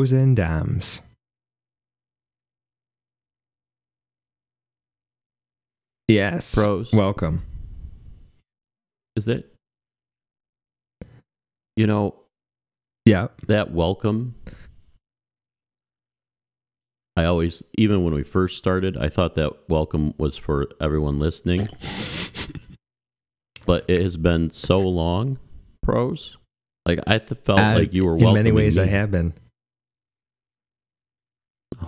and Doms. Yes. Pros. Welcome. Is that you know Yeah. that welcome? I always, even when we first started, I thought that welcome was for everyone listening. but it has been so long, pros. Like I th- felt Uh, like you were in many ways, I have been.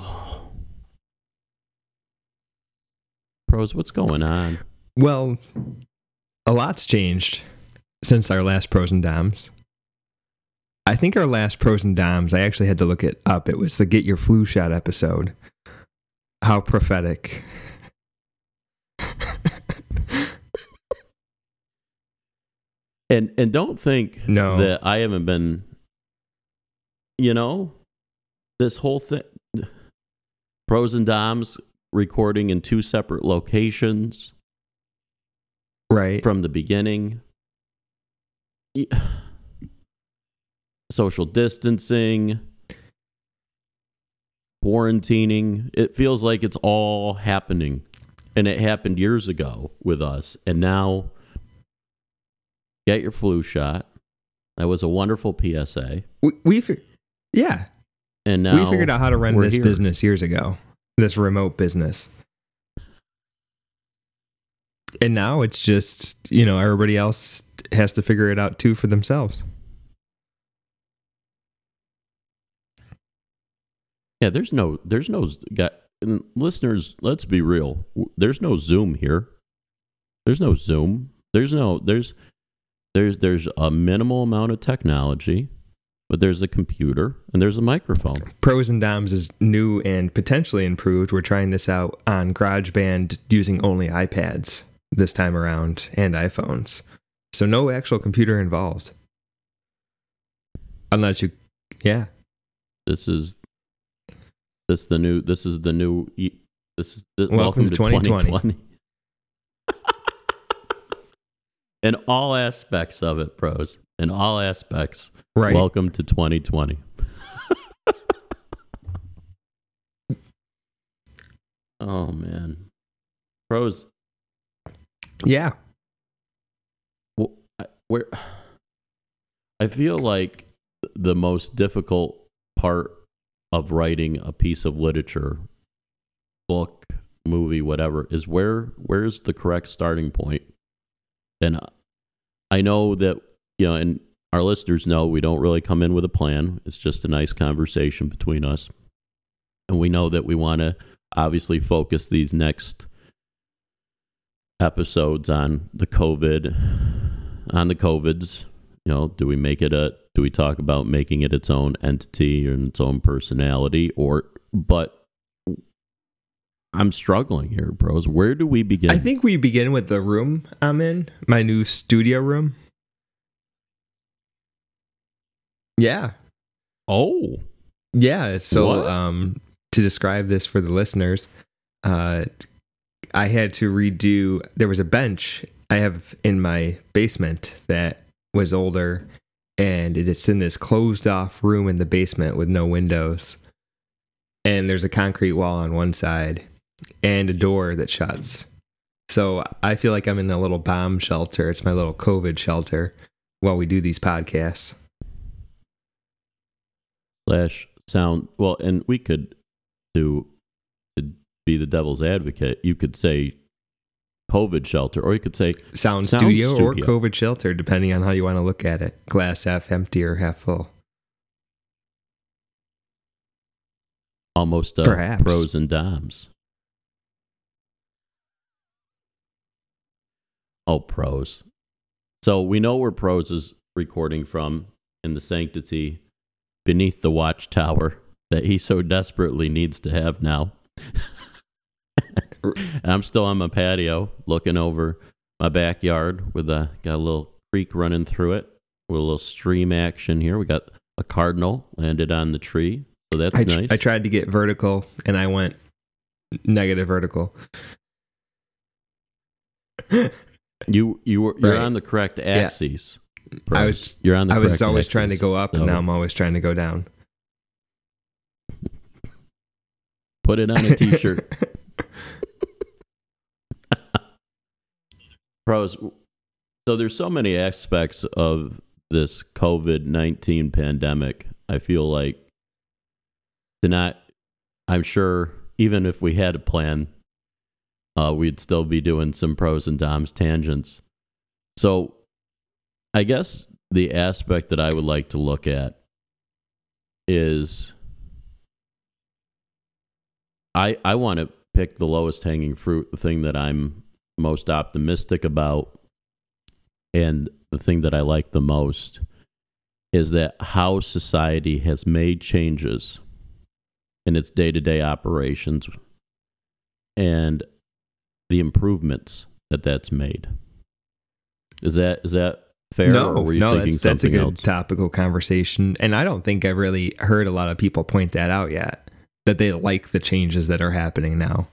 Pros, what's going on? Well, a lot's changed since our last Pros and doms. I think our last Pros and doms, I actually had to look it up. It was the Get Your Flu Shot episode. How prophetic. And and don't think No. that I haven't been you know, this whole thing pros and doms recording in two separate locations right. from the beginning. Social distancing, quarantining. It feels like it's all happening. And it happened years ago with us. And now, get your flu shot. That was a wonderful PSA. We, fi- yeah, And now we figured out how to run this here. business years ago. This remote business. And now it's just, you know, everybody else has to figure it out too for themselves. Yeah, there's no, there's no, got, and listeners, let's be real. There's no Zoom here. There's no Zoom. There's no, there's, there's, there's a minimal amount of technology, but there's a computer and there's a microphone. Pros and Doms is new and potentially improved. We're trying this out on GarageBand using only iPads this time around and iPhones. So no actual computer involved. Unless you, yeah. This is, this the new, this is the new, this is, this, Welcome welcome, to to 2020. 2020. In all aspects of it, pros. In all aspects. Right. Welcome to 2020. oh man, pros. yeah. Well, I, where I feel like the most difficult part of writing a piece of literature, book, movie, whatever, is where where's the correct starting point. And I know that you know, and our listeners know we don't really come in with a plan. It's just a nice conversation between us, and we know that we want to obviously focus these next episodes on the COVID, on the COVIDs. You know, do we make it a, do we talk about making it its own entity and its own personality or, but I'm struggling here, bros. Where do we begin? I think we begin with the room I'm in, my new studio room. Yeah. oh, Yeah. So, What? um, to describe this for the listeners, uh, I had to redo. There was a bench I have in my basement that was older, and it's in this closed off room in the basement with no windows. And there's a concrete wall on one side and a door that shuts. So I feel like I'm in a little bomb shelter. It's my little COVID shelter while we do these podcasts. Slash sound. Well, and we could do to be the devil's advocate. You could say COVID shelter, or you could say sound, Sound studio, or. COVID shelter, depending on how you want to look at it. Glass half empty or half full. almost uh, pros and doms. Oh, pros. So we know where pros is recording from in the sanctity beneath the watchtower that he so desperately needs to have now. and I'm still on my patio looking over my backyard with a got a little creek running through it with a little stream action here. We got a cardinal landed on the tree. So that's I, tr- nice. I tried to get vertical and I went negative vertical. You you were you're Right. on the correct axis. I was- you're on the I was always trying to go up and So- now I'm always trying to go down. Put it on a t-shirt. Pros. So there's so many aspects of this COVID nineteen pandemic. I feel like to not. I'm sure even if we had a plan, uh, we'd still be doing some pros and doms tangents. So, I guess the aspect that I would like to look at is I I want to pick the lowest hanging fruit, the thing that I'm most optimistic about, and the thing that I like the most is that how society has made changes in its day to day operations and the improvements that that's made. Is that is that fair? No, or were you no, thinking that's, that's a good else? topical conversation, and I don't think I've really heard a lot of people point that out yet. That they like the changes that are happening now.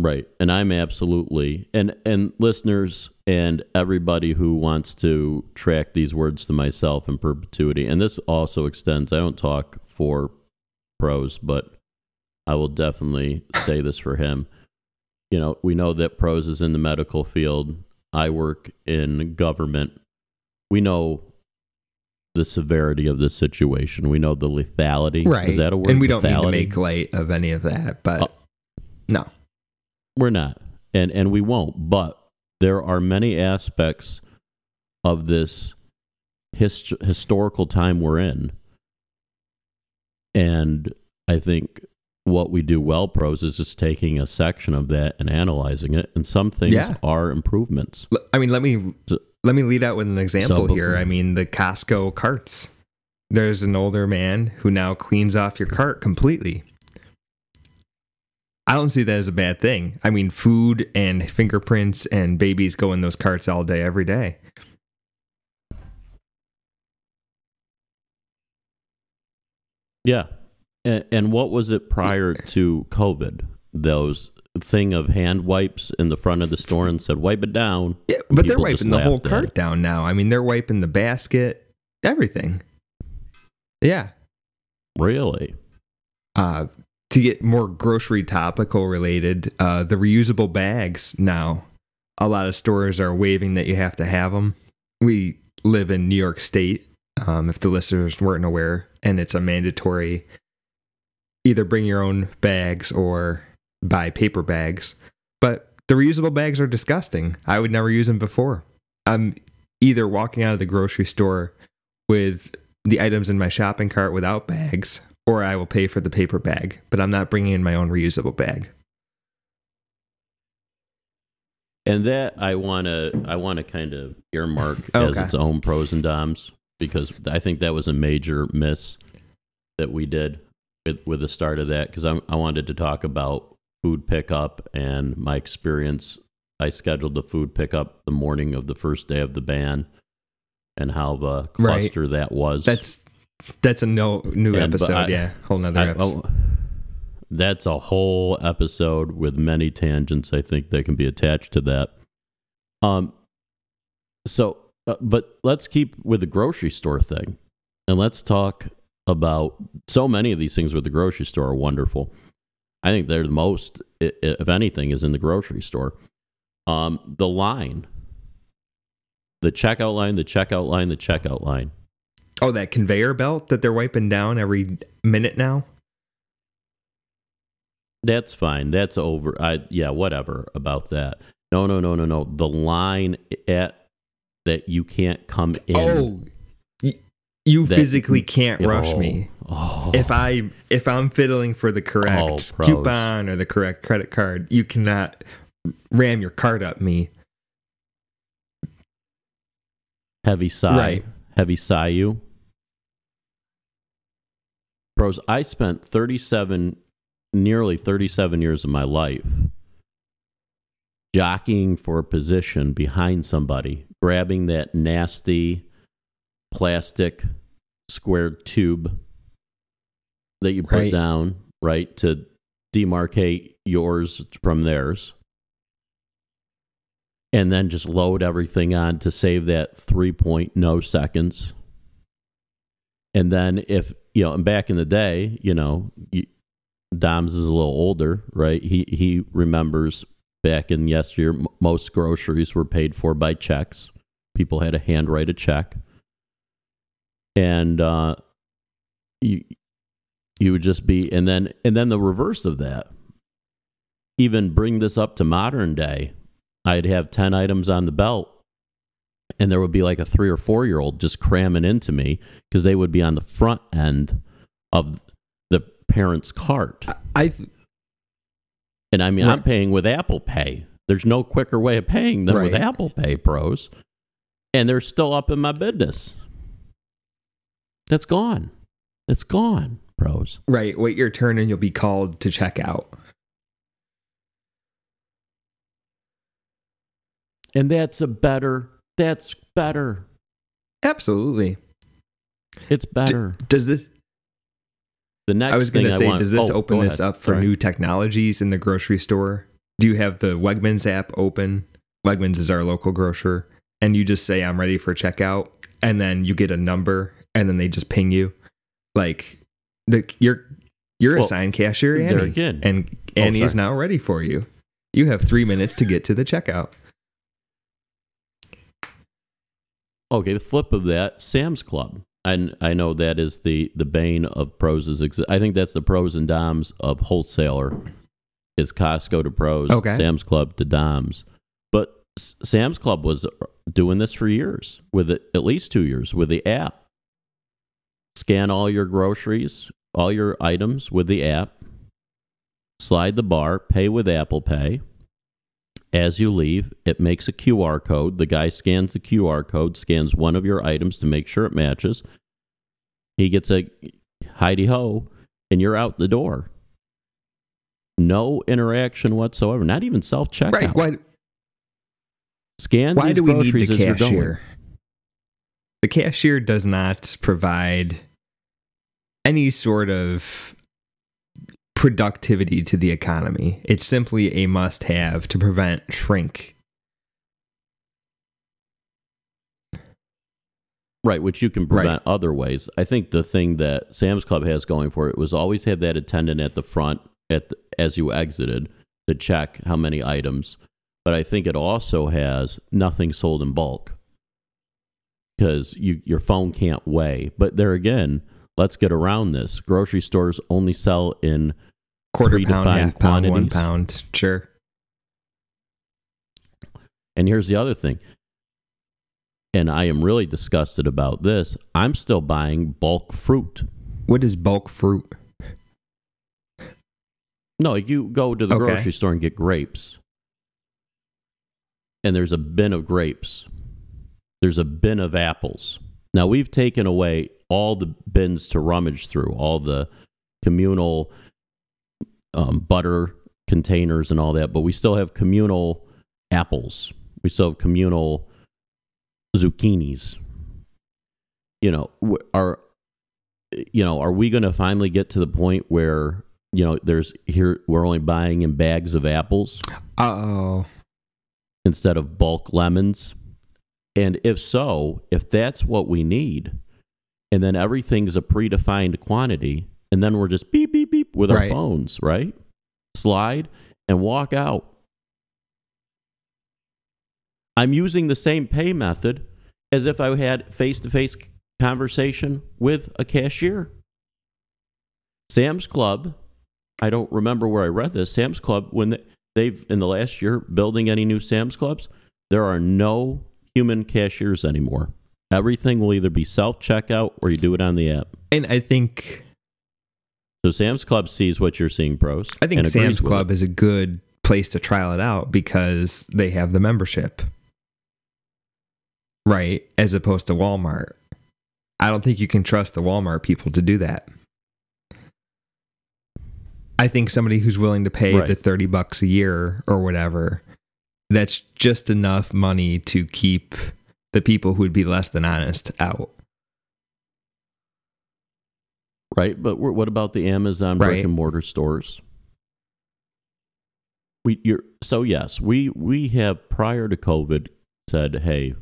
Right. And I'm absolutely and and listeners and everybody who wants to track these words to myself in perpetuity. And this also extends I don't talk for pros, but I will definitely say this for him. You know, we know that pros is in the medical field. I work in government. We know the severity of this situation. We know the lethality. Right. Is that a word? And we don't mean to make light of any of that, but Oh. no. We're not, and and we won't. But there are many aspects of this hist- historical time we're in, and I think what we do well, pros, is just taking a section of that and analyzing it. And some things Yeah. are improvements. i mean, let me let me lead out with an example So- here. I mean, the Costco carts. There's an older man who now cleans off your cart completely. I don't see that as a bad thing. I mean, food and fingerprints and babies go in those carts all day, every day. Yeah, and, and what was it prior to COVID? Those thing of hand wipes in the front of the store and said wipe it down. Yeah, but they're wiping the whole cart down now. I mean, they're wiping the basket, everything. Yeah. Really? uh, to get more grocery topical related, uh, the reusable bags now. A lot of stores are waiving that you have to have them. We live in New York State, um, if the listeners weren't aware, and it's a mandatory either bring your own bags or buy paper bags. But the reusable bags are disgusting. I would never use them before. I'm either walking out of the grocery store with the items in my shopping cart without bags, or I will pay for the paper bag, but I'm not bringing in my own reusable bag. And that I want to I want to kind of earmark as its own pros and doms because I think that was a major miss that we did with, with the start of that because I wanted to talk about food pickup and my experience. I scheduled the food pickup the morning of the first day of the ban and how the Right. cluster that was. That's that's a no new And- episode. I- yeah, whole nother I- episode. oh, that's a whole episode with many tangents. I think that can be attached to that. Um, so, uh, but let's keep with the grocery store thing, and let's talk about so many of these things with the grocery store are wonderful. I think they're the most, if anything, is in the grocery store. Um, the line, the checkout line, the checkout line, the checkout line. Oh, that conveyor belt that they're wiping down every minute now. That's fine. That's over. I yeah, whatever about that. No, no, no, no, no. The line at that you can't come in. Oh, you That- physically can't rush Oh, me. Oh. If I if I'm fiddling for the correct Oh, coupon or the correct credit card, you cannot ram your card up me. heavy sigh, Right. heavy sigh you. Bros, I spent 37 nearly 37 years of my life jockeying for a position behind somebody, grabbing that nasty plastic squared tube that you put Right. down, right, to demarcate yours from theirs. And then just load everything on to save that three point no seconds. And then if you know, and back in the day, you know, you, Dom's is a little older, right? He he remembers back in yesteryear, m- most groceries were paid for by checks. People had to handwrite a check, and uh, you you would just be, and then and then the reverse of that. Even bring this up to modern day, I'd have ten items on the belt, and there would be like a three or four year old just cramming into me because they would be on the front end of the parent's cart. I And I mean, I'm paying with Apple Pay. There's no quicker way of paying than with Apple Pay pros. And they're still up in my business. That's gone. It's gone, pros. right. Wait your turn, and you'll be called to check out. And that's a better, that's better. Absolutely. It's better. Does this? the next I was going to say, want, does this oh, open this ahead. up for Sorry. new technologies in the grocery store? Do you have the Wegmans app open? Wegmans is our local grocer, and you just say, "I'm ready for checkout," and then you get a number, and then they just ping you, like the you're you're Well, assigned cashier Annie, and Oh, Annie is now ready for you. You have three minutes to get to the checkout. Okay, the flip of that, Sam's Club. And I know that is the the bane of pros. Is I think that's the pros and doms of wholesaler. Is Costco to pros, Okay. Sam's Club to doms. But S- Sam's Club was doing this for years, with it, at least two years, with the app. Scan all your groceries, all your items with the app. Slide the bar, pay with Apple Pay. As you leave, it makes a QR code. The guy scans the QR code, scans one of your items to make sure it matches. He gets a Heidi ho, and you're out the door. No interaction whatsoever. Not even self checkout. Right? Why? Scan Why do we need the as you're going. cashier? The cashier does not provide any sort of productivity to the economy. It's simply a must have to prevent shrink. Right, which you can Right. prevent other ways. I think the thing that Sam's Club has going for it was always have that attendant at the front at the, as you exited to check how many items. But I think it also has nothing sold in bulk because you your phone can't weigh. But there again, let's get around this. Grocery stores only sell in Quarter pound, half pound, one pound. Sure. And here's the other thing. And I am really disgusted about this. I'm still buying bulk fruit. What is bulk fruit? No, you go to the Okay. grocery store and get grapes. And there's a bin of grapes. There's a bin of apples. Now we've taken away all the bins to rummage through, all the communal um, butter containers and all that, but we still have communal apples. We still have communal zucchinis. You know, are you know, are we going to finally get to the point where you know there's here we're only buying in bags of apples Oh, instead of bulk lemons? And if so, if that's what we need, and then everything's a predefined quantity, and then we're just beep beep beep with our phones, right? Slide and walk out. I'm using the same pay method as if I had face to face conversation with a cashier. Sam's Club, I don't remember where I read this. Sam's Club, when they've in the last year building any new Sam's Clubs, there are no human cashiers anymore. Everything will either be self checkout or you do it on the app. and I think So Sam's Club sees what you're seeing, pros. I think Sam's Club is a good place to trial it out because they have the membership. Right, as opposed to Walmart. I don't think you can trust the Walmart people to do that. I think somebody who's willing to pay Right. the 30 bucks a year or whatever, that's just enough money to keep the people who would be less than honest out. right. But what about the Amazon brick and mortar stores? We you're so yes, we we have prior to COVID said, hey,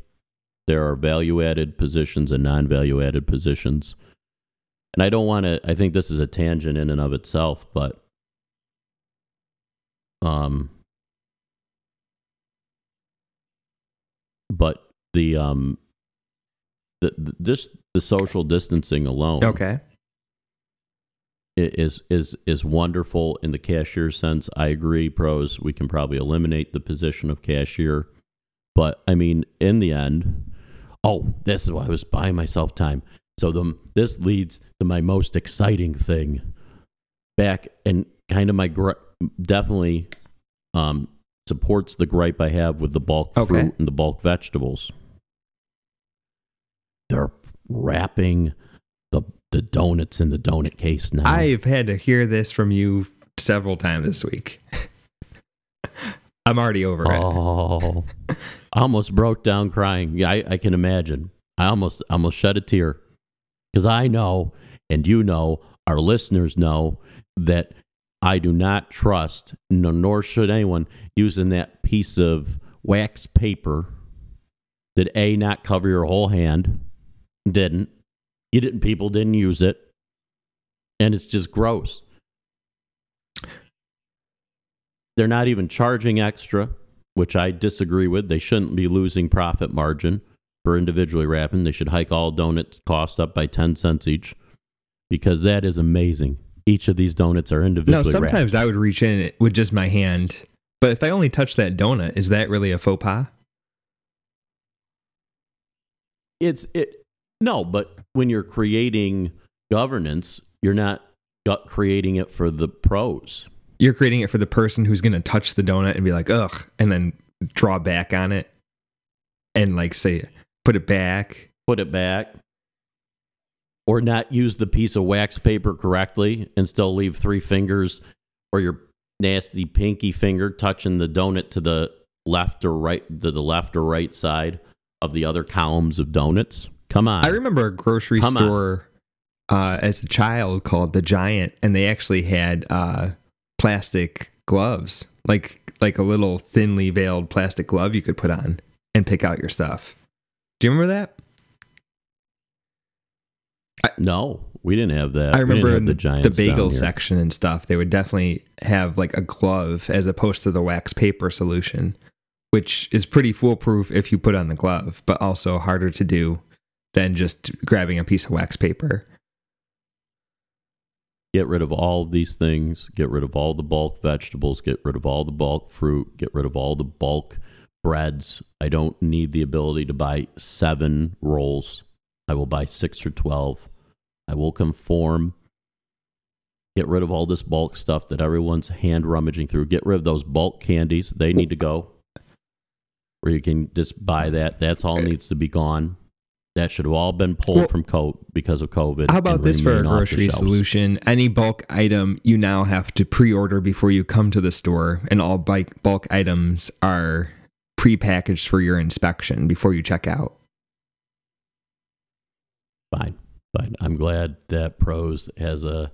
there are value added positions and non value added positions. and I don't want to. I think this is a tangent in and of itself, but um, but the um, the, the just the social distancing alone, Okay. is is is wonderful in the cashier sense. I agree, pros. We can probably eliminate the position of cashier, but I mean, in the end, oh, this is why I was buying myself time. So the this leads to my most exciting thing. Back and kind of my gri- definitely um, supports the gripe I have with the bulk Okay. fruit and the bulk vegetables. They're wrapping the the donuts in the donut case now. I've had to hear this from you several times this week. I'm already over it. Oh, I almost broke down crying. Yeah, I, I can imagine. I almost almost shed a tear because I know, and you know, our listeners know that I do not trust, no, nor should anyone using that piece of wax paper that a not cover your whole hand, didn't. You didn't. People didn't use it, and it's just gross. They're not even charging extra, which I disagree with. They shouldn't be losing profit margin for individually wrapping. They should hike all donuts cost up by 10 cents each because that is amazing. Each of these donuts are individually No, sometimes I would reach in with just my hand, but if I only touch that donut, is that really a faux pas? It's it no, but when you're creating governance, you're not creating it for the pros. You're creating it for the person who's going to touch the donut and be like, ugh, and then draw back on it and like say, put it back. put it back, or not use the piece of wax paper correctly and still leave three fingers or your nasty pinky finger touching the donut to the left or right to the left or right side of the other columns of donuts. Come on. I remember a grocery Come store uh, as a child called the Giant, and they actually had uh, plastic gloves, like like a little thinly veiled plastic glove you could put on and pick out your stuff. Do you remember that? no, we didn't have that. I remember in the the, the bagel section and stuff, they would definitely have like a glove as opposed to the wax paper solution, which is pretty foolproof if you put on the glove, but also harder to do than just grabbing a piece of wax paper. Get rid of all of these things. Get rid of all the bulk vegetables. Get rid of all the bulk fruit. Get rid of all the bulk breads. I don't need the ability to buy seven rolls. I will buy six or 12. I will conform. Get rid of all this bulk stuff that everyone's hand rummaging through. Get rid of those bulk candies. They need to go. Where you can just buy that. That's all needs to be gone. That should have all been pulled Well, from co- because of COVID. How about this for a grocery solution? Any bulk item you now have to pre order before you come to the store, and all bulk bulk items are pre-packaged for your inspection before you check out. fine fine i'm glad that pros has a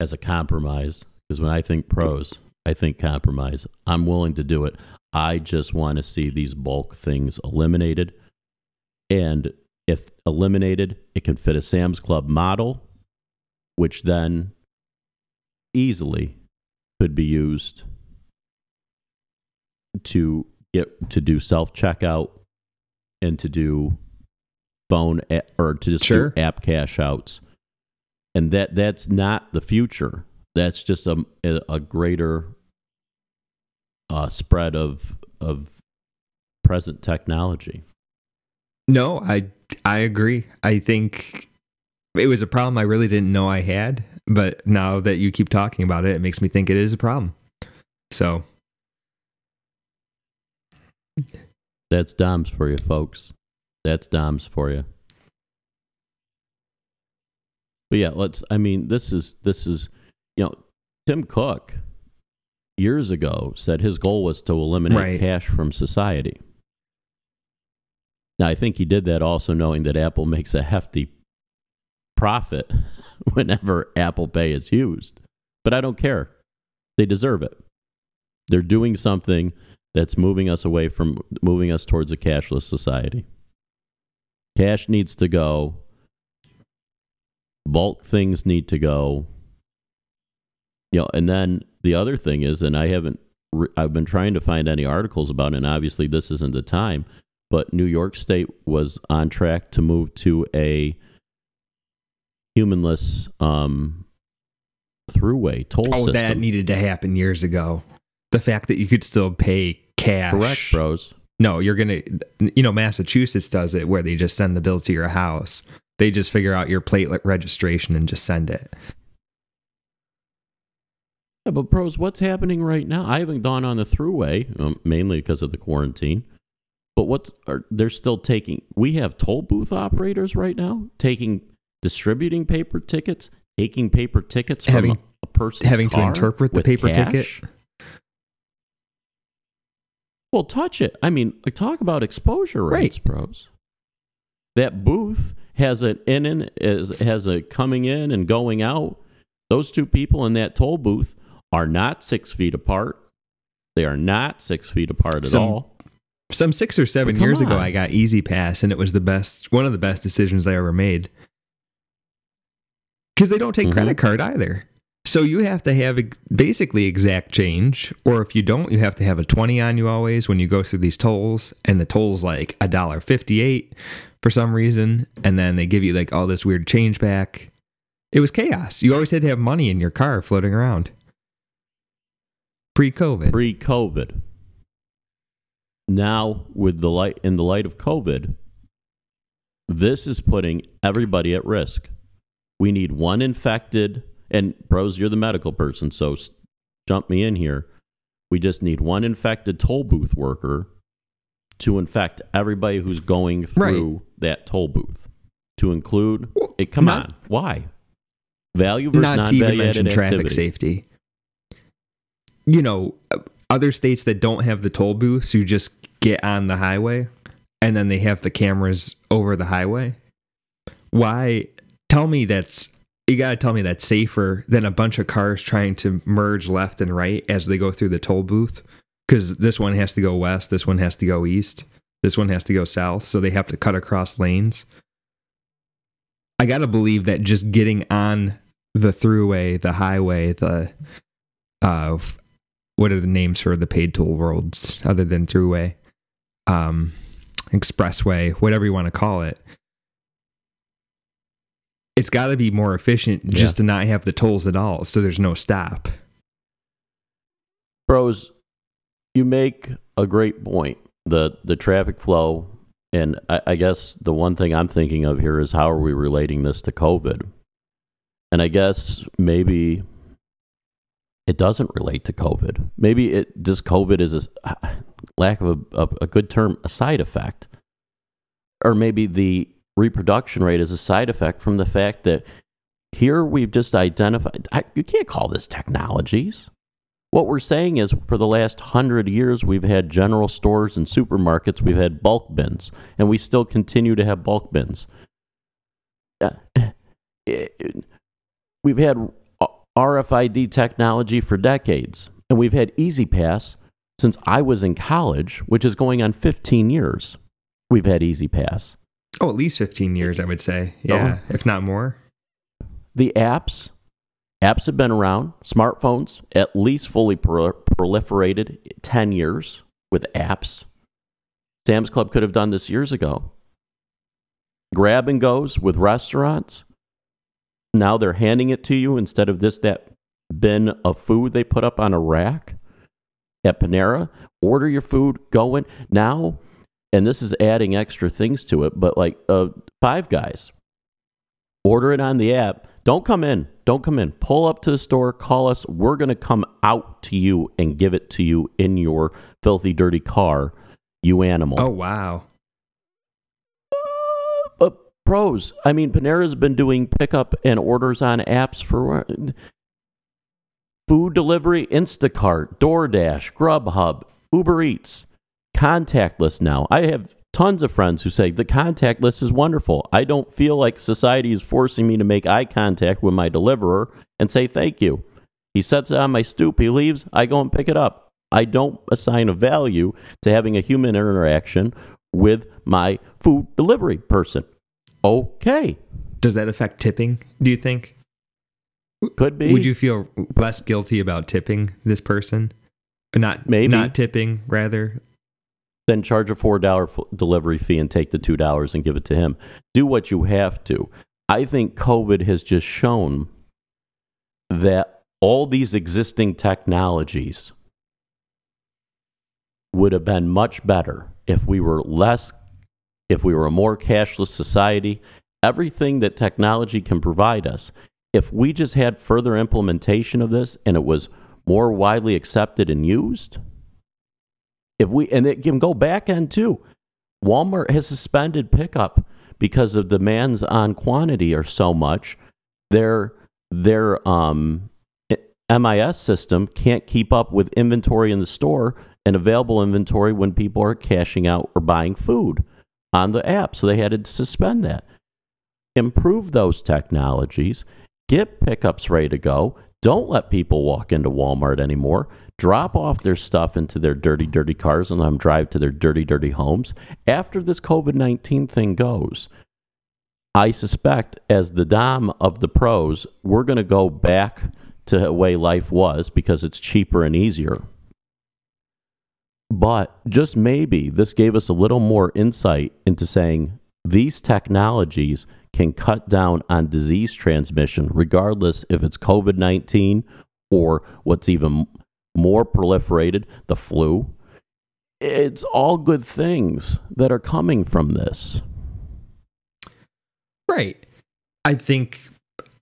has a compromise because when i think pros i think compromise i'm willing to do it i just want to see these bulk things eliminated and if eliminated it can fit a sam's club model which then easily could be used to get to do self checkout and to do phone or to just Sure. do app cash outs. And that that's not the future. That's just a a greater uh, spread of of present technology No, I I agree. I think it was a problem I really didn't know I had, but now that you keep talking about it, it makes me think it is a problem. So that's doms for you folks that's doms for you but yeah let's i mean this is this is you know tim cook years ago said his goal was to eliminate Right. cash from society now i think he did that also knowing that apple makes a hefty profit whenever apple pay is used but i don't care they deserve it they're doing something that's moving us away from moving us towards a cashless society. Cash needs to go. bulk things need to go. You know, and then the other thing is, and I haven't, re- I've been trying to find any articles about it, and obviously this isn't the time, but New York State was on track to move to a humanless um, Thruway toll Oh, system. that needed to happen years ago. The fact that you could still pay cash. Correct, bros. No, you're gonna. You know, Massachusetts does it where they just send the bill to your house. They just figure out your platelet registration and just send it. Yeah, but pros, what's happening right now? I haven't gone on the Thruway, um, mainly because of the quarantine. But what are they're still taking? We have toll booth operators right now taking distributing paper tickets, taking paper tickets from Having- a, a person's having to interpret the paper cash? ticket? Well, touch it. I mean, like, talk about exposure rates, pros. That booth has an in and is has a coming in and going out. Those two people in that toll booth are not six feet apart. They are not six feet apart at Some- all. Some six or seven years ago. I got E-ZPass, and it was the best, one of the best decisions I ever made. Because they don't take Mhm. credit card either. So you have to have basically exact change, or if you don't, you have to have a twenty on you always when you go through these tolls, and the toll's like a dollar fifty-eight for some reason, and then they give you like all this weird change back. It was chaos. You always had to have money in your car floating around. Pre-COVID. Pre-COVID. Now, with the light in the light of COVID, this is putting everybody at risk. We need one infected, and bros, you're the medical person, so jump me in here. We just need one infected toll booth worker to infect everybody who's going through that toll booth. To include, Well, it, come not- on, why? Value versus not to even non-value mention traffic activity. safety. You know, uh, other states that don't have the toll booths, you just get on the highway, and then they have the cameras over the highway. Why? Tell me that's you got to tell me that's safer than a bunch of cars trying to merge left and right as they go through the toll booth. Because this one has to go west, this one has to go east, this one has to go south, so they have to cut across lanes. I got to believe that just getting on the throughway, the highway, the uh what are the names for the paid toll roads other than throughway? Um expressway, whatever you want to call it. It's got to be more efficient just to not have the tolls at all so there's no stop. Bros, you make a great point. The the traffic flow, and I, I guess the one thing I'm thinking of here is how are we relating this to COVID? And I guess maybe it doesn't relate to COVID. Maybe it just COVID is a lack of a, a, good term, a side effect, or maybe the reproduction rate is a side effect from the fact that here we've just identified. I, you can't call this technologies. What we're saying is for the last hundred years, we've had general stores and supermarkets, we've had bulk bins, and we still continue to have bulk bins. Uh, it- we've had RFID technology for decades, and we've had E-ZPass since I was in college, which is going on 15 years. We've had E-ZPass. Oh, at least 15 years I would say. Oh. Yeah, if not more. the apps apps have been around smartphones at least fully pro- proliferated 10 years with apps sam's club could have done this years ago grab and goes with restaurants now they're handing it to you instead of this that bin of food they put up on a rack at panera order your food go in now and this is adding extra things to it but like uh, five guys order it on the app. Don't come in. Don't come in. Pull up to the store, call us. We're going to come out to you and give it to you in your filthy, dirty car, you animal. Oh, wow. Pros, I mean, Panera's been doing pickup and orders on apps for food delivery, Instacart, DoorDash, Grubhub, Uber Eats, contactless now. I have tons of friends who say the contactless is wonderful. I don't feel like society is forcing me to make eye contact with my deliverer and say thank you. He sets it on my stoop, he leaves, I go and pick it up. I don't assign a value to having a human interaction with my food delivery person. Okay. does that affect tipping? Do you think? Could be. Would you feel less guilty about tipping this person? Not Maybe. not tipping, rather. then charge a four dollar delivery fee and take the two dollars and give it to him. Do what you have to. I think COVID has just shown that all these existing technologies would have been much better if we were less, if we were a more cashless society. Everything that technology can provide us, if we just had further implementation of this and it was more widely accepted and used, if we and it can go back end too. Walmart has suspended pickup because of demands on quantity are so much. Their their um, MIS system can't keep up with inventory in the store and available inventory when people are cashing out or buying food on the app. So they had to suspend that. Improve those technologies, get pickups ready to go. Don't let people walk into Walmart anymore. Drop off their stuff into their dirty, dirty cars and let them drive to their dirty, dirty homes. After this COVID 19 thing goes, I suspect as the Dom of the pros, we're going to go back to the way life was because it's cheaper and easier. But just maybe this gave us a little more insight into saying these technologies can cut down on disease transmission, regardless if it's COVID 19 or what's even more proliferated, the flu. It's all good things that are coming from this. Right. I think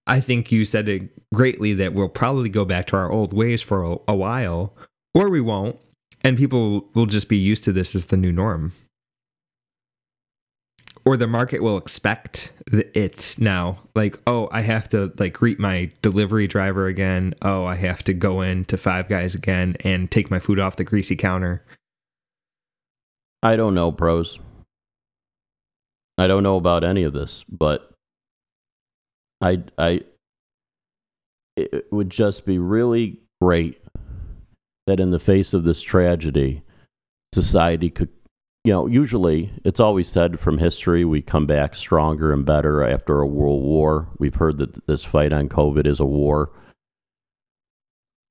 I think you said it greatly that we'll probably go back to our old ways for a, a while, or we won't, and people will just be used to this as the new norm. Or the market will expect the, it now. Like, oh, I have to like greet my delivery driver again. Oh, I have to go in to Five Guys again and take my food off the greasy counter. I don't know, pros. I don't know about any of this, but I I it would just be really great that in the face of this tragedy, society could you know, usually it's always said from history we come back stronger and better after a world war. We've heard that this fight on COVID is a war.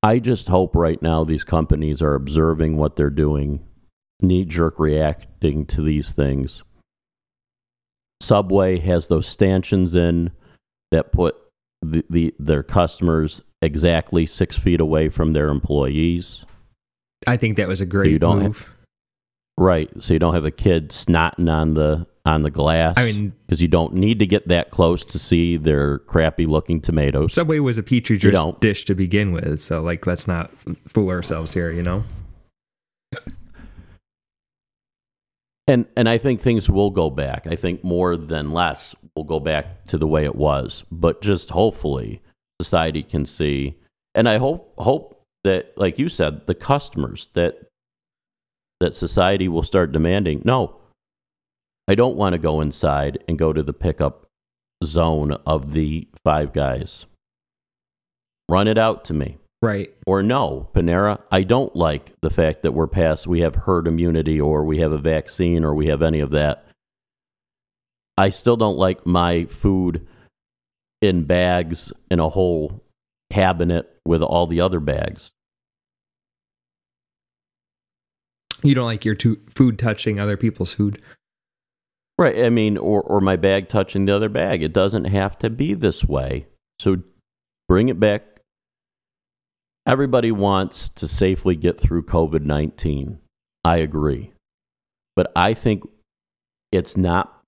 I just hope right now these companies are observing what they're doing, knee jerk reacting to these things. Subway has those stanchions in that put the, the their customers exactly six feet away from their employees. I think that was a great you don't move. have- Right, so you don't have a kid snotting on the on the glass. I mean- because you don't need to get that close to see their crappy looking tomatoes. Subway was a petri You dish, don't. dish to begin with, so like let's not fool ourselves here, you know. And and I think things will go back. I think more than less will go back to the way it was. But just hopefully society can see and I hope hope that like you said, the customers that that society will start demanding, no. I don't want to go inside and go to the pickup zone of the five guys. Run it out to me. Right. Or no, Panera, I don't like the fact that we're past, we have herd immunity or we have a vaccine or we have any of that. I still don't like my food in bags in a whole cabinet with all the other bags. You don't like your tu- food touching other people's food. Right. I mean, or, or my bag touching the other bag. It doesn't have to be this way. So bring it back. Everybody wants to safely get through COVID 19. I agree. But I think it's not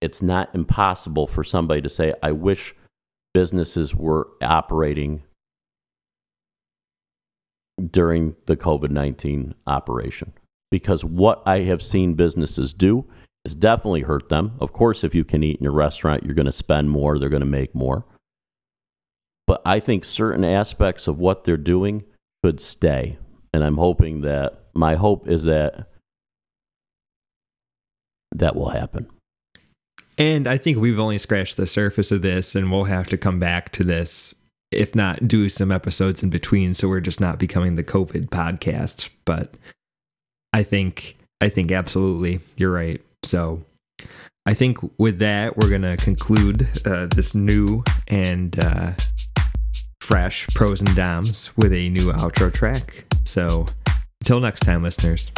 it's not impossible for somebody to say, I wish businesses were operating during the COVID 19 operation. Because what I have seen businesses do has definitely hurt them. Of course, if you can eat in your restaurant, you're going to spend more, they're going to make more. But I think certain aspects of what they're doing could stay. And I'm hoping that my hope is that that will happen. And I think we've only scratched the surface of this, and we'll have to come back to this, if not do some episodes in between. So we're just not becoming the COVID podcast. But I think, I think absolutely, you're right. So I think with that, we're going to conclude uh, this new and uh, fresh pros and doms with a new outro track. So until next time, listeners.